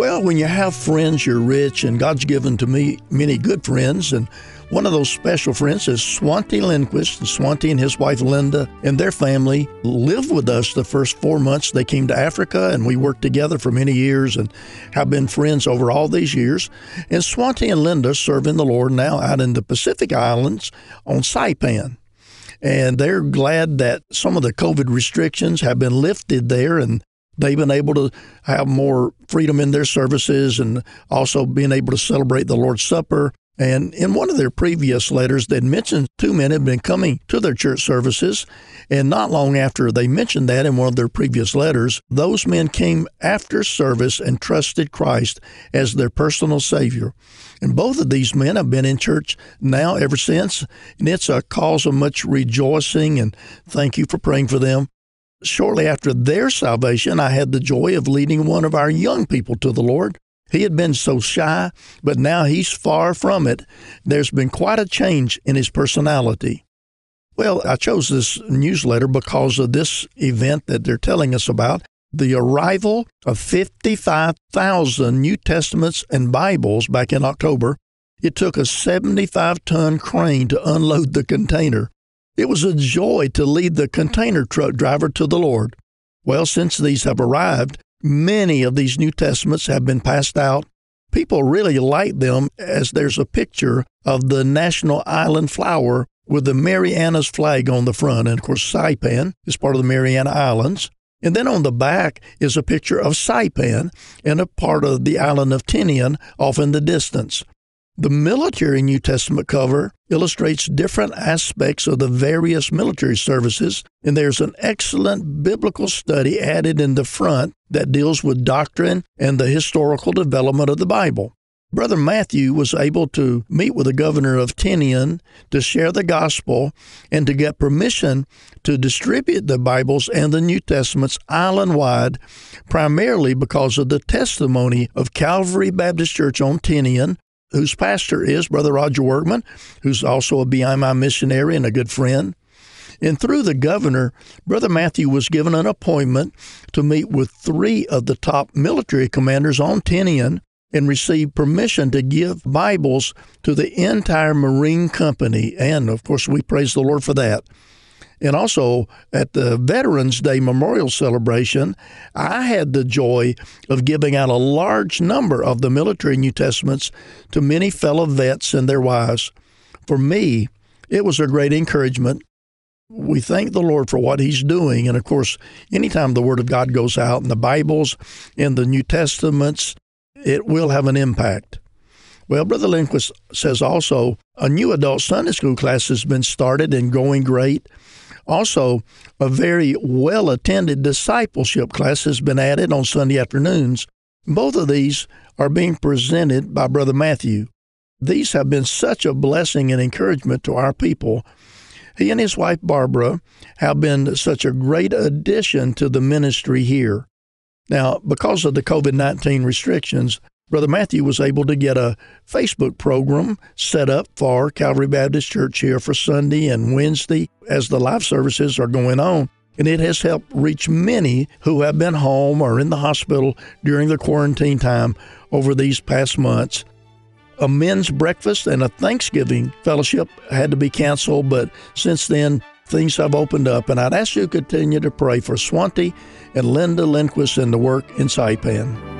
Well, when you have friends, you're rich, and God's given to me many good friends. And one of those special friends is Swante Lindquist. And Swante and his wife Linda and their family lived with us the first four months. They came to Africa, and we worked together for many years and have been friends over all these years. And Swante and Linda serve in the Lord now out in the Pacific Islands on Saipan and they're glad that some of the COVID restrictions have been lifted there, and they've been able to have more freedom in their services and also being able to celebrate the Lord's Supper. And in one of their previous letters, they'd mentioned two men had been coming to their church services. And not long after they mentioned that in one of their previous letters, those men came after service and trusted Christ as their personal Savior. And both of these men have been in church now ever since. And it's a cause of much rejoicing. And thank you for praying for them shortly after their salvation, I had the joy of leading one of our young people to the Lord. He had been so shy, but now he's far from it. There's been quite a change in his personality. Well, I chose this newsletter because of this event that they're telling us about the arrival of 55,000 New Testaments and Bibles back in October. It took a 75 ton crane to unload the container. It was a joy to lead the container truck driver to the Lord. Well, since these have arrived, many of these New Testaments have been passed out. People really like them as there's a picture of the national island flower with the Marianas flag on the front. And of course, Saipan is part of the Mariana Islands. And then on the back is a picture of Saipan and a part of the island of Tinian off in the distance. The military New Testament cover illustrates different aspects of the various military services, and there's an excellent biblical study added in the front that deals with doctrine and the historical development of the Bible. Brother Matthew was able to meet with the governor of Tinian to share the gospel and to get permission to distribute the Bibles and the New Testaments island wide, primarily because of the testimony of Calvary Baptist Church on Tinian, whose pastor is Brother Roger Workman, who's also a BIMI missionary and a good friend. And through the governor, Brother Matthew was given an appointment to meet with three of the top military commanders on Tinian and receive permission to give Bibles to the entire Marine Company. And of course, we praise the Lord for that. And also at the Veterans Day Memorial Celebration, I had the joy of giving out a large number of the military New Testaments to many fellow vets and their wives. For me, it was a great encouragement. We thank the Lord for what He's doing. And of course, anytime the Word of God goes out in the Bibles, in the New Testaments, it will have an impact. Well, Brother Lindquist says also a new adult Sunday school class has been started and going great. Also, a very well attended discipleship class has been added on Sunday afternoons. Both of these are being presented by Brother Matthew. These have been such a blessing and encouragement to our people. He and his wife Barbara have been such a great addition to the ministry here. Now, because of the COVID 19 restrictions, Brother Matthew was able to get a Facebook program set up for Calvary Baptist Church here for Sunday and Wednesday as the live services are going on. And it has helped reach many who have been home or in the hospital during the quarantine time over these past months. A men's breakfast and a Thanksgiving fellowship had to be canceled, but since then, things have opened up. And I'd ask you to continue to pray for Swante and Linda Lindquist and the work in Saipan.